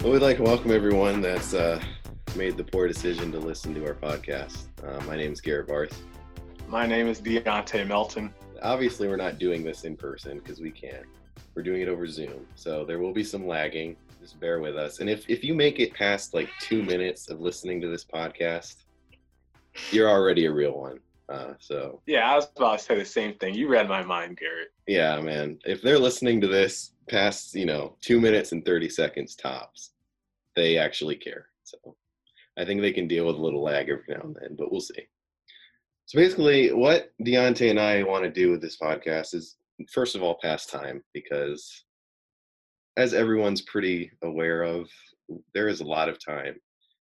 Well, we'd like to welcome everyone that's uh, made the poor decision to listen to our podcast. Uh, my name is Garrett Barth. My name is Deontay Melton. Obviously, we're not doing this in person because we can't. We're doing it over Zoom. So there will be some lagging. Just bear with us. And if, if you make it past like two minutes of listening to this podcast, you're already a real one. Uh, so Yeah, I was about to say the same thing. You read my mind, Garrett. yeah, man. If they're listening to this past, you know, two minutes and 30 seconds tops, they actually care. So I think they can deal with a little lag every now and then, but we'll see. So basically, what Deontay and I want to do with this podcast is, first of all, pass time because, as everyone's pretty aware of, there is a lot of time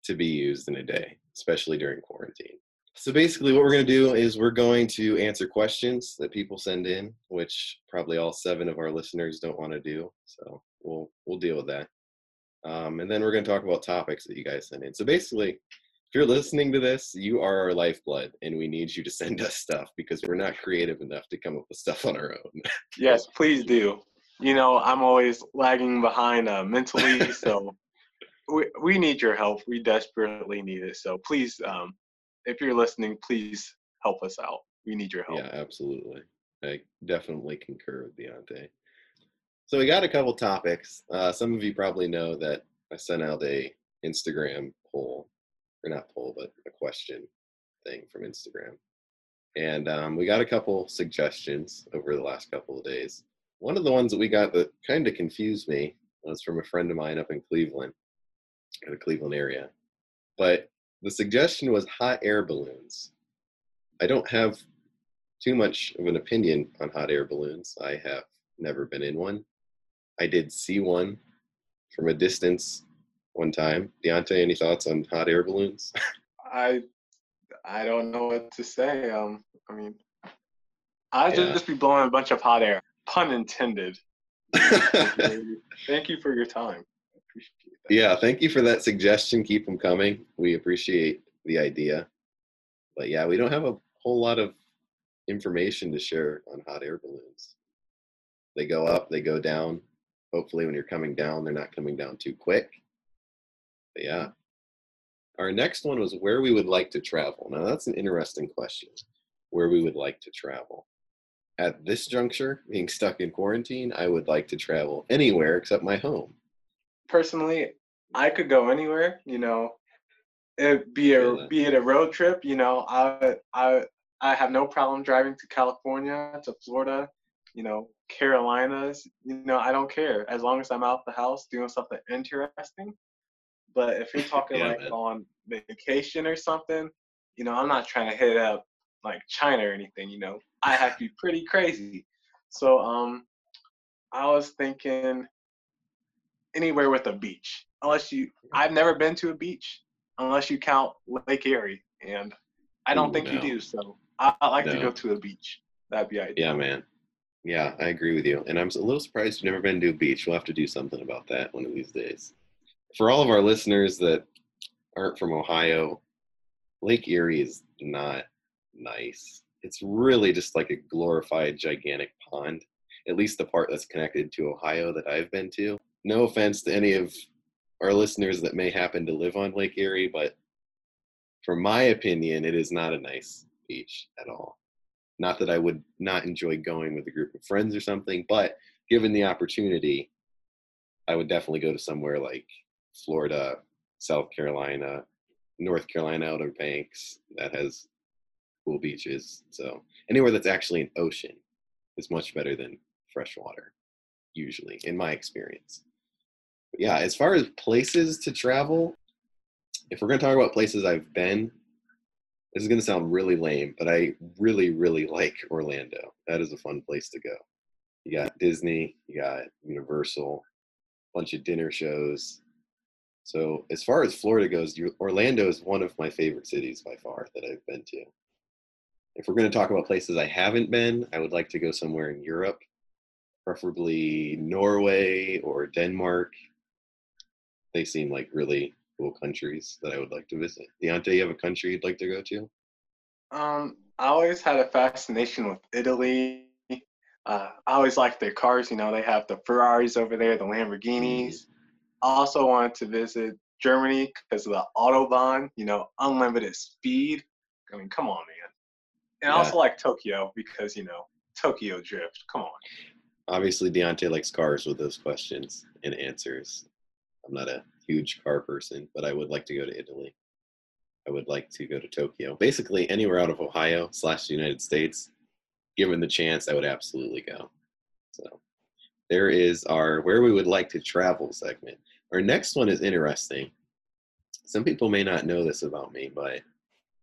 to be used in a day, especially during quarantine. So basically, what we're going to do is we're going to answer questions that people send in, which probably all seven of our listeners don't want to do. So we'll we'll deal with that. Um, and then we're going to talk about topics that you guys send in. So basically, if you're listening to this, you are our lifeblood, and we need you to send us stuff because we're not creative enough to come up with stuff on our own. Yes, please do. You know, I'm always lagging behind uh, mentally, so we, we need your help. We desperately need it. So please, um, if you're listening, please help us out. We need your help. Yeah, absolutely. I definitely concur with Deontay. So we got a couple topics. Uh, some of you probably know that I sent out a Instagram poll, or not poll, but a question thing from Instagram, and um, we got a couple suggestions over the last couple of days. One of the ones that we got that kind of confused me was from a friend of mine up in Cleveland, in the Cleveland area, but the suggestion was hot air balloons. I don't have too much of an opinion on hot air balloons. I have never been in one. I did see one from a distance one time. Deontay, any thoughts on hot air balloons? I I don't know what to say. Um, I mean, I'd Yeah. just be blowing a bunch of hot air. Pun intended. Thank you for your time. Yeah, thank you for that suggestion. Keep them coming. We appreciate the idea. But yeah, we don't have a whole lot of information to share on hot air balloons. They go up, they go down. Hopefully, when you're coming down, they're not coming down too quick. But yeah. Our next one was where we would like to travel. Now, that's an interesting question. Where we would like to travel. At this juncture, being stuck in quarantine, I would like to travel anywhere except my home. Personally, I could go anywhere. You know, it be a be it a road trip. You know, I I I have no problem driving to California, to Florida, you know, Carolinas. You know, I don't care as long as I'm out the house doing something interesting. But if you're talking Yeah, like man. on vacation or something, you know, I'm not trying to hit up like China or anything. You know, I have to be pretty crazy. So um, I was thinking anywhere with a beach. Unless you, I've never been to a beach unless you count Lake Erie, and I don't Ooh, think you do. So I, I like to go to a beach. That'd be ideal. Yeah, man. Yeah, I agree with you. And I'm a little surprised you've never been to a beach. We'll have to do something about that one of these days. For all of our listeners that aren't from Ohio, Lake Erie is not nice. It's really just like a glorified gigantic pond, at least the part that's connected to Ohio that I've been to. No offense to any of our listeners that may happen to live on Lake Erie, but from my opinion, it is not a nice beach at all. Not that I would not enjoy going with a group of friends or something, but given the opportunity, I would definitely go to somewhere like Florida, South Carolina, North Carolina Outer Banks that has cool beaches. So anywhere that's actually an ocean is much better than fresh water, usually, in my experience. Yeah, as far as places to travel, if we're going to talk about places I've been, this is going to sound really lame, but I really, really like Orlando. That is a fun place to go. You got Disney, you got Universal, a bunch of dinner shows. So as far as Florida goes, Orlando is one of my favorite cities by far that I've been to. If we're going to talk about places I haven't been, I would like to go somewhere in Europe, preferably Norway or Denmark. They seem like really cool countries that I would like to visit. Deontay, you have a country you'd like to go to? Um, I always had a fascination with Italy. Uh, I always liked their cars. You know, they have the Ferraris over there, the Lamborghinis. I also wanted to visit Germany because of the autobahn. You know, unlimited speed. I mean, come on, man. And I also like Tokyo because you know Tokyo Drift. Come on. Obviously, Deontay likes cars with those questions and answers. I'm not a huge car person, but I would like to go to Italy. I would like to go to Tokyo. Basically, anywhere out of Ohio slash the United States, given the chance, I would absolutely go. So, there is our where we would like to travel segment. Our next one is interesting. Some people may not know this about me, but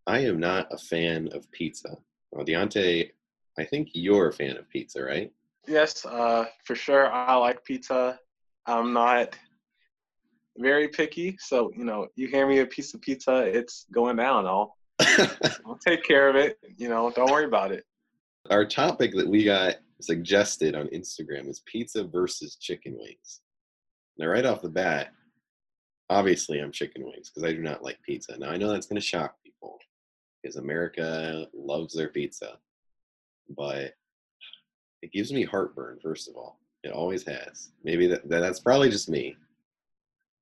I am not a fan of pizza. Well, Deontay, I think you're a fan of pizza, right? Yes, uh, for sure. I like pizza. I'm not very picky, so you know, you hand me a piece of pizza, it's going down. I'll I'll take care of it. You know, don't worry about it. Our topic that we got suggested on Instagram is pizza versus chicken wings. Now, right off the bat, obviously I'm chicken wings because I do not like pizza. Now, I know that's going to shock people because America loves their pizza, but it gives me heartburn, first of all. It always has. Maybe that, that that's probably just me.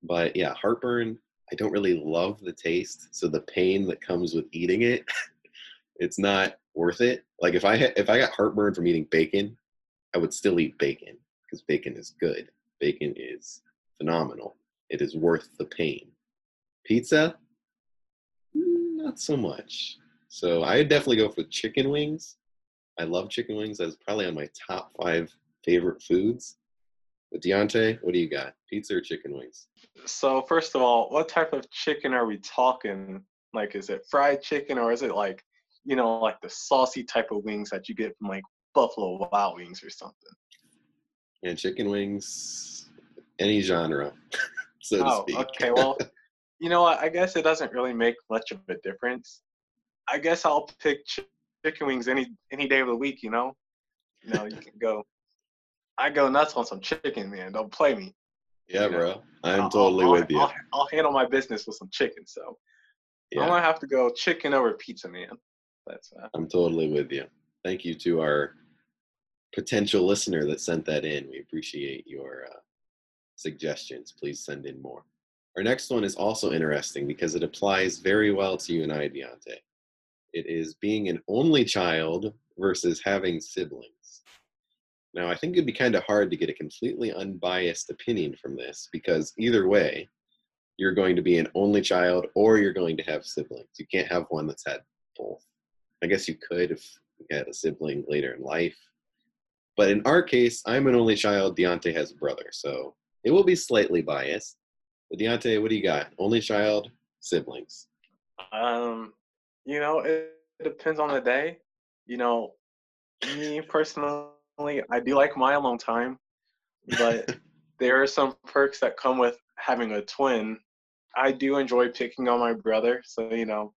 But yeah, heartburn, I don't really love the taste. So the pain that comes with eating it, it's not worth it. Like if I if I got heartburn from eating bacon, I would still eat bacon because bacon is good. Bacon is phenomenal. It is worth the pain. Pizza, not so much. So I would definitely go for chicken wings. I love chicken wings. That's probably on my top five favorite foods. But Deontay, what do you got? Pizza or chicken wings? So first of all, what type of chicken are we talking? Like, is it fried chicken or is it like, you know, like the saucy type of wings that you get from like Buffalo Wild Wings or something? And chicken wings, any genre, so to Oh, speak. okay. Well, you know what? I guess it doesn't really make much of a difference. I guess I'll pick ch- chicken wings any any day of the week. You know, you know, you can go. I go nuts on some chicken, man. Don't play me. yeah, you know, bro. I'm I'll- totally I'll, with you. I'll, I'll handle my business with some chicken. So I'm yeah, gonna have to go chicken over pizza, man. That's uh, I'm totally with you. Thank you to our potential listener that sent that in. We appreciate your uh, suggestions. Please send in more. Our next one is also interesting because it applies very well to you and I, Deontay. It is being an only child versus having siblings. Now, I think it'd be kind of hard to get a completely unbiased opinion from this because either way, you're going to be an only child or you're going to have siblings. You can't have one that's had both. I guess you could if you had a sibling later in life. But in our case, I'm an only child. Deontay has a brother, so it will be slightly biased. But Deontay, what do you got? Only child, siblings. um, you know, it, depends on the day. You know, me personally, I do like my alone time, but there are some perks that come with having a twin. I do enjoy picking on my brother, so you know,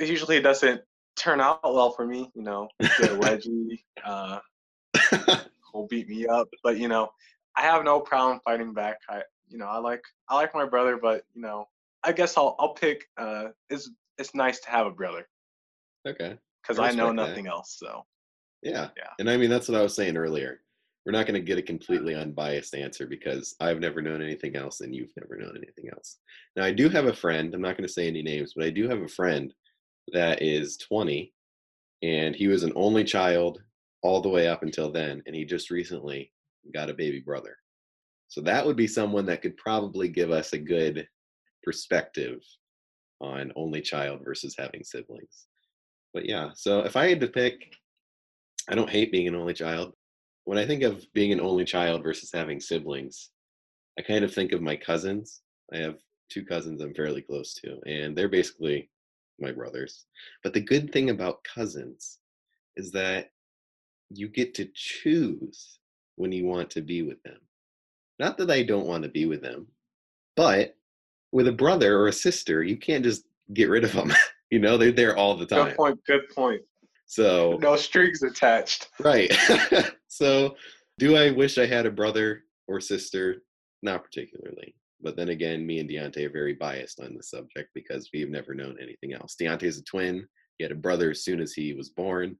it usually doesn't turn out well for me. You know, get a wedgie, uh, will beat me up, but you know, I have no problem fighting back. I, you know, I like I like my brother, but you know, I guess I'll I'll pick. Uh, it's it's nice to have a brother okay. because I know respect that. nothing else. So Yeah. Yeah. And I mean, that's what I was saying earlier. We're not going to get a completely unbiased answer because I've never known anything else and you've never known anything else. Now, I do have a friend, I'm not going to say any names, but I do have a friend that is 20 and he was an only child all the way up until then. And he just recently got a baby brother. So that would be someone that could probably give us a good perspective on only child versus having siblings. But yeah, so if I had to pick, I don't hate being an only child. When I think of being an only child versus having siblings, I kind of think of my cousins. I have two cousins I'm fairly close to, and they're basically my brothers. But the good thing about cousins is that you get to choose when you want to be with them. Not that I don't want to be with them, but with a brother or a sister, you can't just get rid of them. you know, they're there all the time. good point. Good point. So No strings attached. Right. so, do I wish I had a brother or sister? Not particularly. But then again, me and Deontay are very biased on the subject because we've never known anything else. Deontay is a twin. He had a brother as soon as he was born.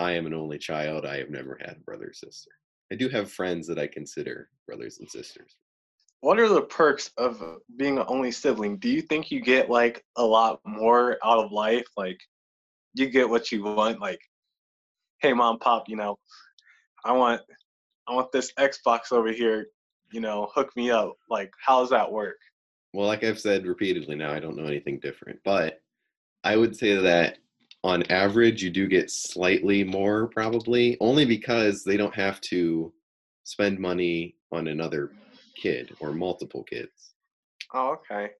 I am an only child. I have never had a brother or sister. I do have friends that I consider brothers and sisters. what are the perks of being an only sibling? Do you think you get like a lot more out of life? Like you get what you want, like, hey mom, pop, you know, I want I want this Xbox over here, you know, hook me up. Like, how does that work? Well, like I've said repeatedly now, I don't know anything different, but I would say that on average, you do get slightly more probably, only because they don't have to spend money on another kid or multiple kids. Oh, okay.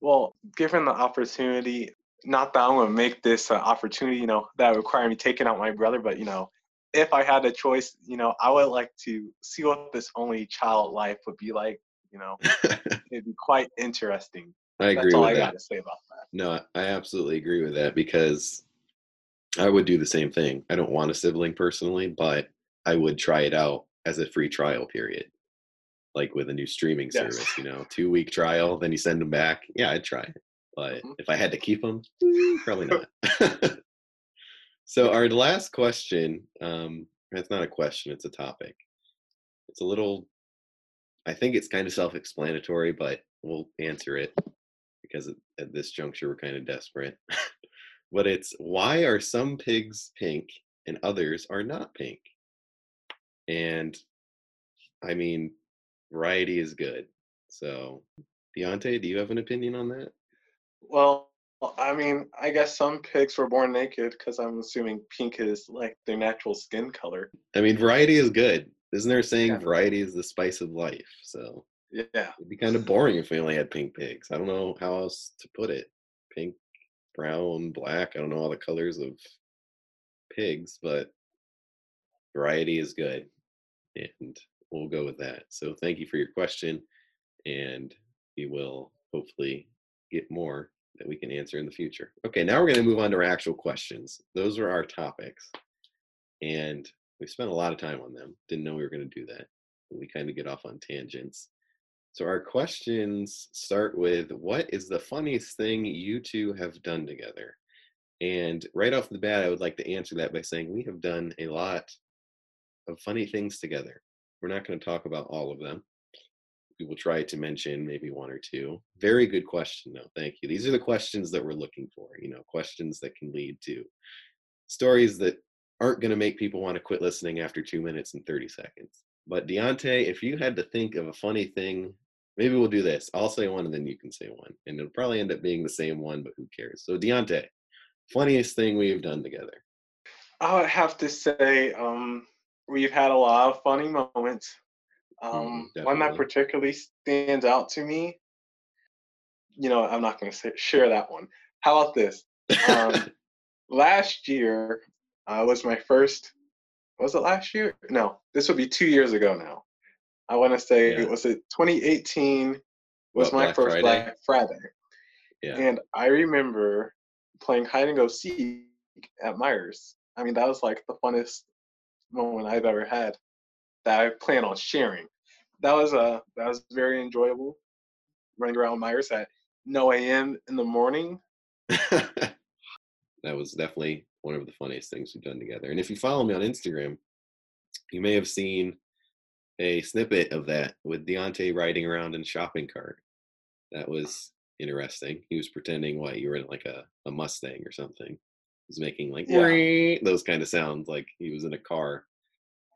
Well, given the opportunity, not that I'm gonna make this an opportunity, you know, that require me taking out my brother, but you know, if I had a choice, you know, I would like to see what this only child life would be like. You know, it'd be quite interesting. I agree That's all with I that. got to say about that. No, I absolutely agree with that because I would do the same thing. I don't want a sibling personally, but I would try it out as a free trial period. Like with a new streaming Yes. service, you know, two week trial, then you send them back. Yeah, I'd try it. But Mhm. if I had to keep them, probably not. so, our last question um, it's not a question, it's a topic. It's a little, I think it's kind of self explanatory, but we'll answer it because at, at this juncture we're kind of desperate. but it's why are some pigs pink and others are not pink? And I mean, variety is good. So, Deontay, do you have an opinion on that? Well, I mean, I guess some pigs were born naked because I'm assuming pink is like their natural skin color. I mean, variety is good. Isn't there saying Yeah. variety is the spice of life? So Yeah. it'd be kind of boring if we only had pink pigs. I don't know how else to put it. Pink, brown, black. I don't know all the colors of pigs, but variety is good. And we'll go with that. So thank you for your question. And we will hopefully get more that we can answer in the future. Okay, now we're going to move on to our actual questions. Those are our topics. And we spent a lot of time on them. Didn't know we were going to do that. We kind of get off on tangents. So our questions start with what is the funniest thing you two have done together? And right off the bat, I would like to answer that by saying we have done a lot of funny things together. We're not going to talk about all of them. We will try to mention maybe one or two. Very good question, though. Thank you. These are the questions that we're looking for, you know, questions that can lead to stories that aren't going to make people want to quit listening after two minutes and 30 seconds. But Deontay, if you had to think of a funny thing, maybe we'll do this. I'll say one and then you can say one. And it'll probably end up being the same one, but who cares? So, Deontay, funniest thing we've done together. I have to say um, we've had a lot of funny moments. Um, one that particularly stands out to me. You know, I'm not going to share that one. How about this? Um, last year uh, was my first. Was it last year? No, this would be two years ago now. I want to say Yeah. was it 2018 was What, my Black first Friday? Black Friday, yeah. and I remember playing hide and go seek at Meijer's. I mean, that was like the funnest moment I've ever had that I plan on sharing. That was uh that was very enjoyable. Running around Meijer's at no a.m. in the morning. that was definitely one of the funniest things we've done together. And if you follow me on Instagram, you may have seen a snippet of that with Deontay riding around in a shopping cart. That was interesting. He was pretending what you were in like a, a Mustang or something. He was making like Yeah. Those kind of sounds like he was in a car.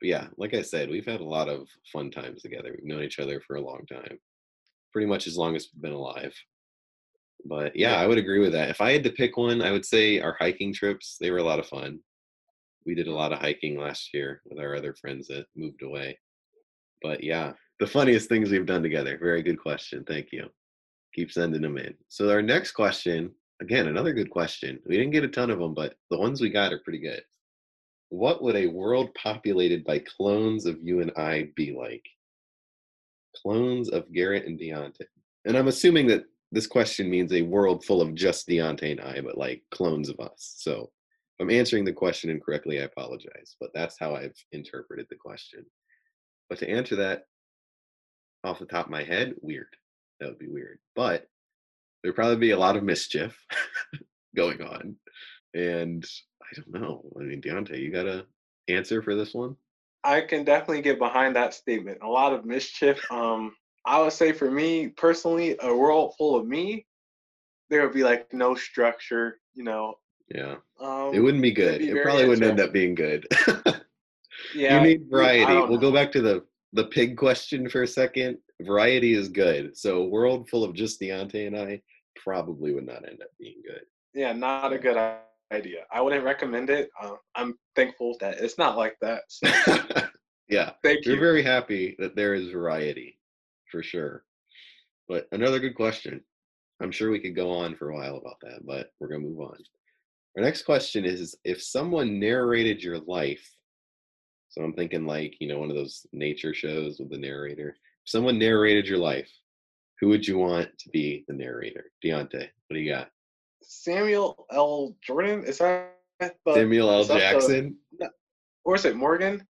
Yeah, like I said, we've had a lot of fun times together. We've known each other for a long time. Pretty much as long as we've been alive. But Yeah. I would agree with that. If I had to pick one, I would say our hiking trips, they were a lot of fun. We did a lot of hiking last year with our other friends that moved away. But yeah, the funniest things we've done together. Very good question. Thank you. Keep sending them in. So our next question, again, another good question. We didn't get a ton of them, but the ones we got are pretty good. What would a world populated by clones of you and I be like? Clones of Garrett and Deontay. And I'm assuming that this question means a world full of just Deontay and I, but like clones of us. So if I'm answering the question incorrectly, I apologize, but that's how I've interpreted the question. But to answer that off the top of my head, weird. That would be weird. But there'd probably be a lot of mischief going on. And I don't know. I mean, Deontay, you got a answer for this one? I can definitely get behind that statement. A lot of mischief. Um, I would say for me personally, a world full of me, there would be like no structure. You know, Yeah. um, It wouldn't be good. be It probably wouldn't end up being good. Yeah, you need variety. We'll go back to the the pig question for a second. Variety is good. So a world full of just Deontay and I probably would not end up being good. Yeah, not a good idea. I wouldn't recommend it. Uh, I'm thankful that it's not like that. So yeah. thank We're you. very happy that there is variety for sure. But another good question. I'm sure we could go on for a while about that, but we're going to move on. Our next question is if someone narrated your life, so I'm thinking like, you know, one of those nature shows with the narrator. If someone narrated your life, who would you want to be the narrator? Deontay, what do you got? Samuel L. Jordan is that the Samuel L. that the- Jackson? or is it Morgan?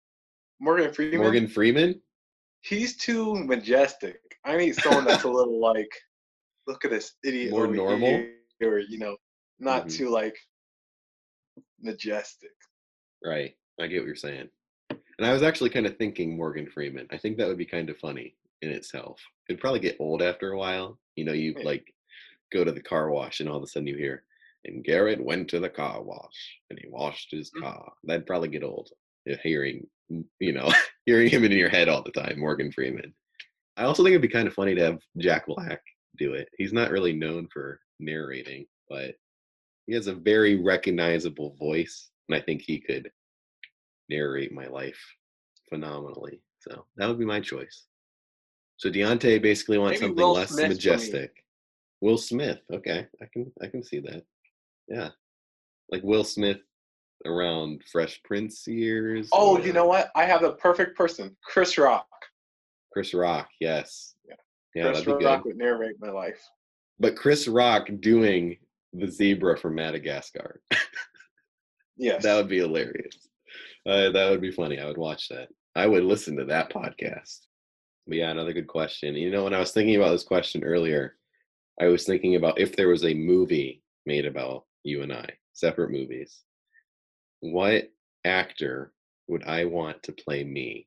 Morgan Freeman. Morgan Freeman? He's too majestic. I need someone that's a little like, look at this idiot. More normal? here," Or you know, not Mhm. too like majestic. Right. I get what you're saying. And I was actually kind of thinking Morgan Freeman. I think that would be kind of funny in itself. It'd probably get old after a while. You know, you Yeah. like go to the car wash and all of a sudden you hear, and Garrett went to the car wash and he washed his Mhm. car. That'd probably get old. uh, Hearing, mm, you know, hearing him in your head all the time, Morgan Freeman. I also think it'd be kind of funny to have Jack Black do it. He's not really known for narrating, but he has a very recognizable voice, and I think he could narrate my life phenomenally. So that would be my choice. So Deontay basically wants Maybe something Will less Smith majestic. Will Smith, okay, I can I can see that. Yeah, like Will Smith around Fresh Prince years. Oh, or you know what? I have the perfect person. Chris Rock. Chris Rock, yes, Yeah. yeah, Chris Rock good. would narrate my life. But Chris Rock doing the zebra from Madagascar. Yes. That would be hilarious. Uh, that would be funny. I would watch that. I would listen to that podcast. But yeah, another good question. You know, when I was thinking about this question earlier, I was thinking about if there was a movie made about you and I, separate movies, what actor would I want to play me?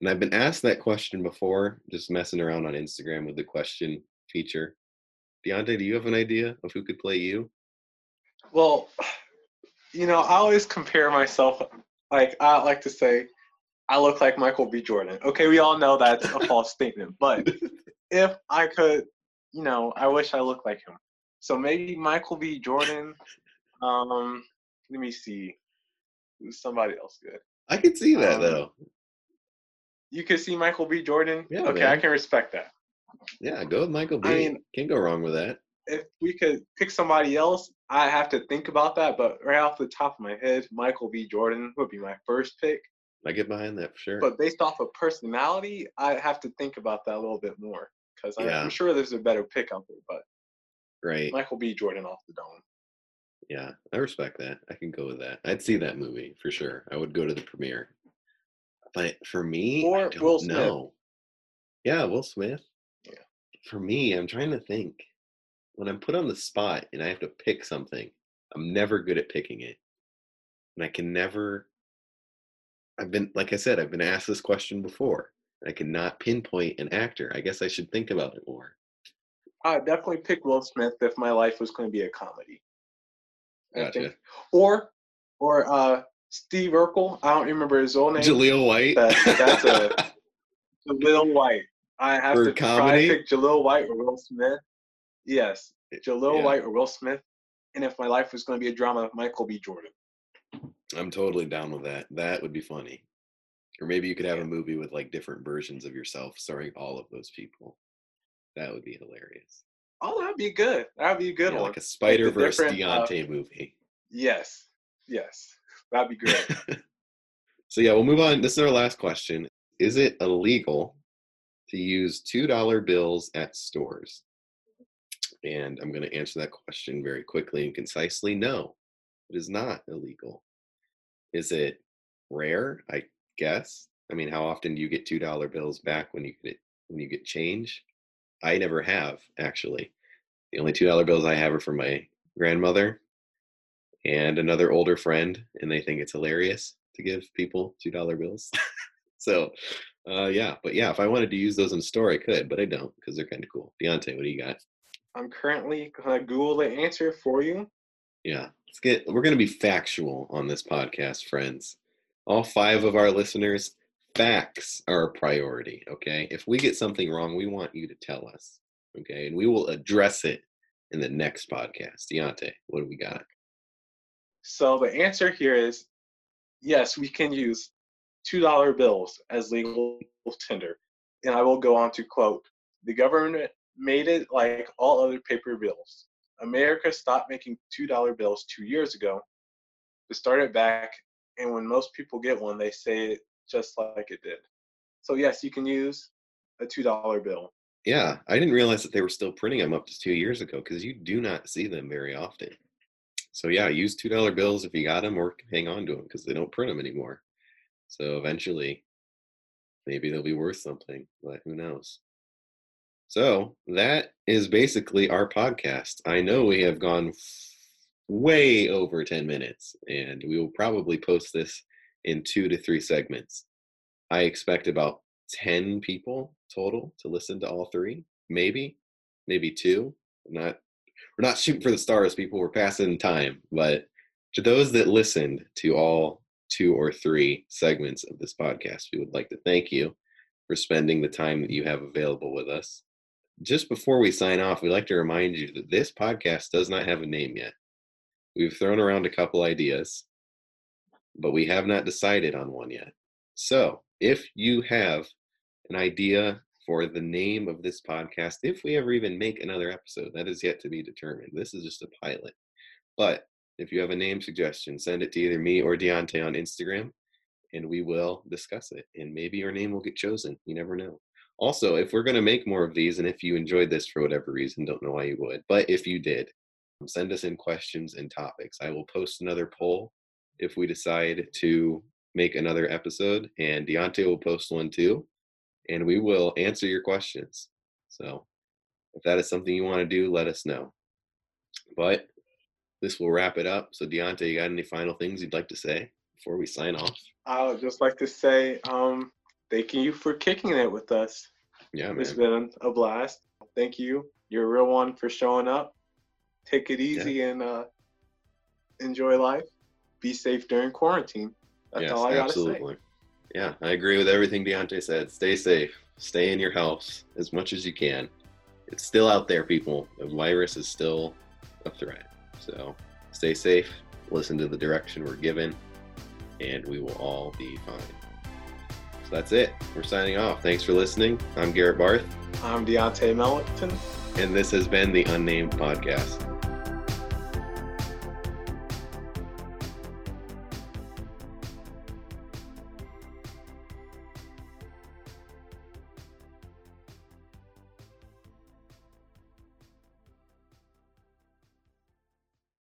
And I've been asked that question before, just messing around on Instagram with the question feature. Deontay, do you have an idea of who could play you? Well, you know, I always compare myself. Like I like to say, I look like Michael B. Jordan. Okay, we all know that's a false statement, but if I could, you know, I wish I looked like him. So maybe Michael B. Jordan. Um, let me see. Who's somebody else good? I could see that Um, though. You could see Michael B. Jordan. Yeah, okay, I can respect that. Yeah, go with Michael B. I mean- Can't go wrong with that. If we could pick somebody else, I have to think about that. But right off the top of my head, Michael B. Jordan would be my first pick. I get behind that for sure. But based off of personality, I have to think about that a little bit more because Yeah. I'm sure there's a better pick out there. But right. Michael B. Jordan off the dome. Yeah, I respect that. I can go with that. I'd see that movie for sure. I would go to the premiere. But for me, I Or don't Will Smith. know. Yeah, Will Smith. Yeah. For me, I'm trying to think. When I'm put on the spot and I have to pick something, I'm never good at picking it. And I can never I've been like I said, I've been asked this question before. I cannot pinpoint an actor. I guess I should think about it more. I'd definitely pick Will Smith if my life was going to be a comedy. Gotcha. Or, or uh, Steve Urkel. I don't remember his old name. Jaleel White. That- that's a- Jaleel White. I have For to comedy? try to pick Jaleel White or Will Smith. Yes, Jaleel Yeah. White or Will Smith. And if my life was going to be a drama, Michael B. Jordan. I'm totally down with that. That would be funny. Or maybe you could have Yeah. a movie with like different versions of yourself starring all of those people. That would be hilarious. Oh, that'd be good. That'd be a good Yeah, one. Like a Spider Verse uh, Deontay movie. Yes, yes, that'd be great. so yeah, we'll move on. This is our last question. Is it illegal to use two dollar bills at stores? And I'm going to answer that question very quickly and concisely. No, it is not illegal. Is it rare? I guess. I mean, how often do you get two dollar bills back when you get when you get change? I never have actually. The only two dollar bills I have are from my grandmother and another older friend, and they think it's hilarious to give people two dollar bills. so Uh, yeah, but yeah, if I wanted to use those in store, I could, but I don't because they're kind of cool. Deontay, what do you got? I'm currently gonna Google the answer for you. Yeah, let's get. We're gonna be factual on this podcast, friends. All five of our listeners, facts are a priority. Okay, if we get something wrong, we want you to tell us. Okay, and we will address it in the next podcast. Deontay, what do we got? So the answer here is yes, we can use $2 bills as legal tender. And I will go on to quote The government made it like all other paper bills. America stopped making $2 bills two years ago to start it back. And when most people get one, they say it just like it did. So, yes, you can use a $2 bill. Yeah, I didn't realize that they were still printing them up to two years ago because you do not see them very often. So yeah, use two dollar bills if you got them, or hang on to them because they don't print them anymore. So eventually, maybe they'll be worth something, but who knows? So that is basically our podcast. I know we have gone way over 10 minutes, and we will probably post this in two to three segments. I expect about 10 people total to listen to all three, maybe, maybe two. I'm not we're not shooting for the stars, people. We're passing time. But to those that listened to all two or three segments of this podcast, we would like to thank you for spending the time that you have available with us. Just before we sign off, we'd like to remind you that this podcast does not have a name yet. We've thrown around a couple ideas, but we have not decided on one yet. So if you have an idea for the name of this podcast, if we ever even make another episode, that is yet to be determined. This is just a pilot. But if you have a name suggestion, send it to either me or Deontay on Instagram, and we will discuss it. And maybe your name will get chosen. You never know. Also, if we're going to make more of these, and if you enjoyed this for whatever reason, don't know why you would, but if you did, send us in questions and topics. I will post another poll if we decide to make another episode, and Deontay will post one too, and we will answer your questions. So, if that is something you want to do, let us know. But this will wrap it up. So, Deontay, you got any final things you'd like to say before we sign off? I would just like to say, um, thank you for kicking it with us. Yeah, man. It's been a blast. Thank you. You're a real one for showing up. Take it easy yeah. and uh, enjoy life. Be safe during quarantine. That's yes, all I absolutely. say. Yeah, I agree with everything Deontay said. Stay safe. Stay in your house as much as you can. It's still out there, people. The virus is still a threat. So stay safe. Listen to the direction we're given, and we will all be fine. So that's it. We're signing off. Thanks for listening. I'm Garrett Barth. I'm Deontay Mellington. And this has been the Unnamed Podcast.